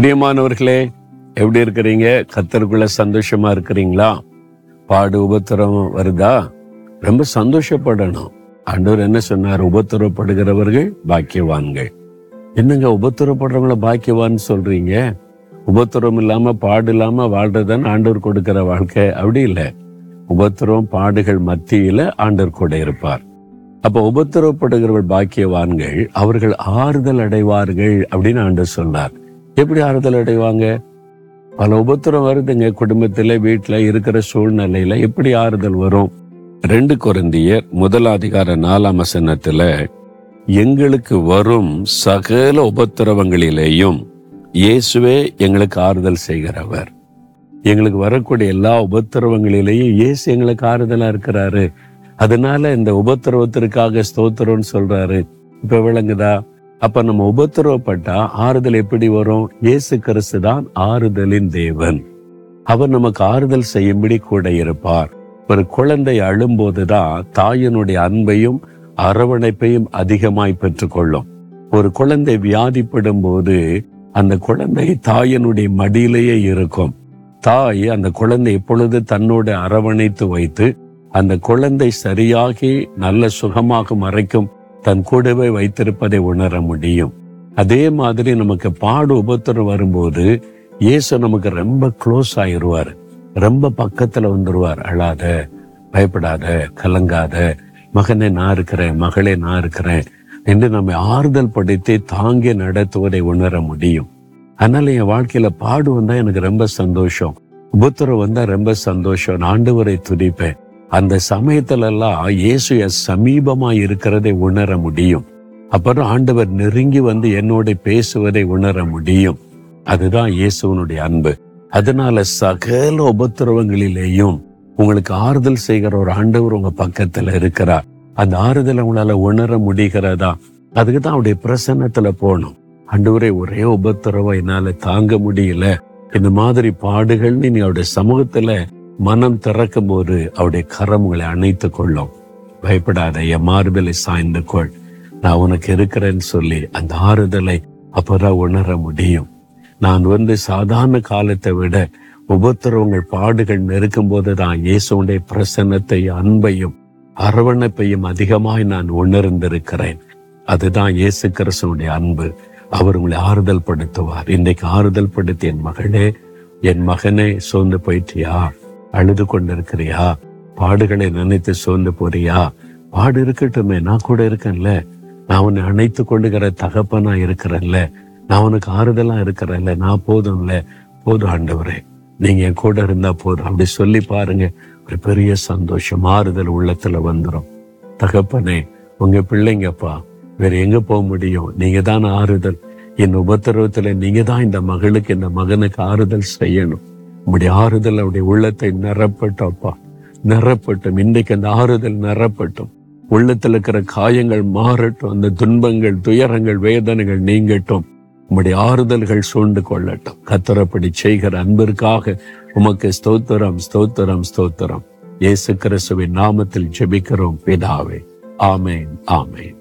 பிரியமானவர்களே எப்படி இருக்கிறீங்க? கத்தருக்குள்ள சந்தோஷமா இருக்கிறீங்களா? பாடு உபத்திரம் வருதா? ரொம்ப சந்தோஷப்படணும். ஆண்டவர் என்ன சொன்னார்? உபத்திரப்படுகிறவர்கள் பாக்கியவான்கள். என்னங்க உபத்திரப்படுறவங்கள பாக்கியவான்னு சொல்றீங்க? உபத்திரம் இல்லாம பாடு இல்லாம வாழ்றதுதான் ஆண்டவர் கொடுக்கிற வாழ்க்கை? அப்படி இல்லை. உபத்திரம் பாடுகள் மத்தியில ஆண்டவர் கூட இருப்பார். அப்ப உபத்திரப்படுகிறவர்கள் பாக்கியவான்கள் அவர்கள் ஆறுதல் அடைவார்கள் அப்படின்னு ஆண்டவர் சொன்னார். எப்படி ஆறுதல் அடைவாங்க? பல உபத்திரம் வருதுங்க குடும்பத்தில் வீட்டில் இருக்கிற சூழ்நிலையில எப்படி ஆறுதல் வரும்? ரெண்டு குருந்தியர் முதல் அதிகார நாலாம் வசனத்துல எங்களுக்கு வரும் சகல உபத்திரவங்களிலேயும் இயேசுவே எங்களுக்கு ஆறுதல் செய்கிறவர். எங்களுக்கு வரக்கூடிய எல்லா உபத்திரவங்களிலேயும் இயேசு எங்களுக்கு ஆறுதலா இருக்கிறாரு. அதனால இந்த உபத்திரவத்திற்காக ஸ்தோத்திரம்னு சொல்றாரு. இப்ப விளங்குதா? அப்ப நம்ம உபத்திரவப்பட்டா ஆறுதல் எப்படி வரும்? இயேசு கிறிஸ்து தான் ஆறுதலின் தேவன். அவர் நமக்கு ஆறுதல் செய்யும்படி கூட இருப்பார். ஒரு குழந்தை அழும்போதுதான் தாயினுடைய அன்பையும் அரவணைப்பையும் அதிகமாய் பெற்றுக்கொள்ளும். ஒரு குழந்தை வியாதிப்படும் போது அந்த குழந்தை தாயினுடைய மடியிலேயே இருக்கும். தாய் அந்த குழந்தை எப்பொழுது தன்னோட அரவணைத்து வைத்து அந்த குழந்தை சரியாகி நல்ல சுகமாகும் மறைக்கும் தன் கூடவே வைத்திருப்பதை உணர முடியும். அதே மாதிரி நமக்கு பாடு உபத்திரம் வரும்போது இயேசு நமக்கு ரொம்ப க்ளோஸ் ஆயிடுவார் ரொம்ப பக்கத்துல வந்துருவார். அழாத பயப்படாத கலங்காத மகனே நான் இருக்கிறேன் மகளே நான் இருக்கிறேன் என்று நம்மை ஆறுதல் படுத்தி தாங்கி நடத்துவதை உணர முடியும். அதனால என் வாழ்க்கையில பாடு வந்தா எனக்கு ரொம்ப சந்தோஷம். உபத்திரம் வந்தா ரொம்ப சந்தோஷம். நான் ஆண்டவரை துடிப்பேன் அந்த சமயத்திலெல்லாம் இயேசுய சமீபமாக இருக்கிறதை உணர முடியும். அப்புறம் ஆண்டவர் நெருங்கி வந்து என்னோட பேசுவதை உணர முடியும். அதுதான் இயேசுவனுடைய அன்பு. அதனால சகல உபத்திரவங்களிலேயும் உங்களுக்கு ஆறுதல் செய்கிற ஒரு ஆண்டவர் உங்க பக்கத்துல இருக்கிறார். அந்த ஆறுதலை உங்களால உணர முடிகிறதா? அதுக்கு தான் அவருடைய பிரசன்னத்துல போகணும் ஆண்டவரே ஒரே உபத்திரவம் என்னால தாங்க முடியல. இந்த மாதிரி பாடுகள்னு நீ அவருடைய சமூகத்துல மனம் திறக்கும் போது அவருடைய கரம் உங்களை அணைத்து கொள்ளும். பயப்படாத என் மார்பிலை சாய்ந்து கொள். நான் உனக்கு இருக்கிறேன்னு சொல்லி அந்த ஆறுதலை அப்பதான் உணர முடியும். நான் வந்து சாதாரண காலத்தை விட உபத்திரவங்கள் பாடுகள் நெருக்கும் போது தான் இயேசுடைய பிரசன்னத்தை அன்பையும் அரவணைப்பையும் அதிகமாய் நான் உணர்ந்திருக்கிறேன். அதுதான் இயேசு கிறிஸ்துவனுடைய அன்பு. அவர் உங்களை ஆறுதல் படுத்துவார் இன்னைக்கு ஆறுதல் படுத்தி என் மகளே என் மகனே சோர்ந்து போயிட்டியா? அழுது கொண்டிருக்கிறியா? பாடுகளை நினைத்து சோர்ந்து போறியா? பாடு இருக்கட்டுமே நான் கூட இருக்கேன்ல. நான் உன்னை அணைத்து கொள்ளுகிற தகப்பனா இருக்கிறேன்ல. நான் உனக்கு ஆறுதலா இருக்கிறேன்ல. நான் போதும்ல. போதும் ஆண்டவரே நீங்க என் கூட இருந்தா போதும். அப்படி சொல்லி பாருங்க. ஒரு பெரிய சந்தோஷம் ஆறுதல் உள்ளத்துல வந்துடும் தகப்பனே உங்க பிள்ளைங்கப்பா வேற எங்க போக முடியும்? நீங்க தான் ஆறுதல். என் உபத்திரவத்துல நீங்க தான் இந்த மகளுக்கு இந்த மகனுக்கு ஆறுதல் செய்யணும். உங்களுடைய ஆறுதல் அவருடைய உள்ளத்தை நிரப்பட்டோப்பா நிரப்பட்டும். இன்றைக்கு அந்த ஆறுதல் நிரப்பட்டும். உள்ளத்தில் இருக்கிற காயங்கள் மாறட்டும். அந்த துன்பங்கள் துயரங்கள் வேதனைகள் நீங்கட்டும். உம்முடைய ஆறுதல்கள் சூழ்ந்து கொள்ளட்டும். கத்தரப்படி செய்கிற அன்பிற்காக உமக்கு ஸ்தோத்திரம் ஸ்தோத்திரம் ஸ்தோத்திரம். இயேசு கிறிஸ்துவின் நாமத்தில் ஜெபிக்கிறோம் பிதாவே. ஆமேன் ஆமேன்.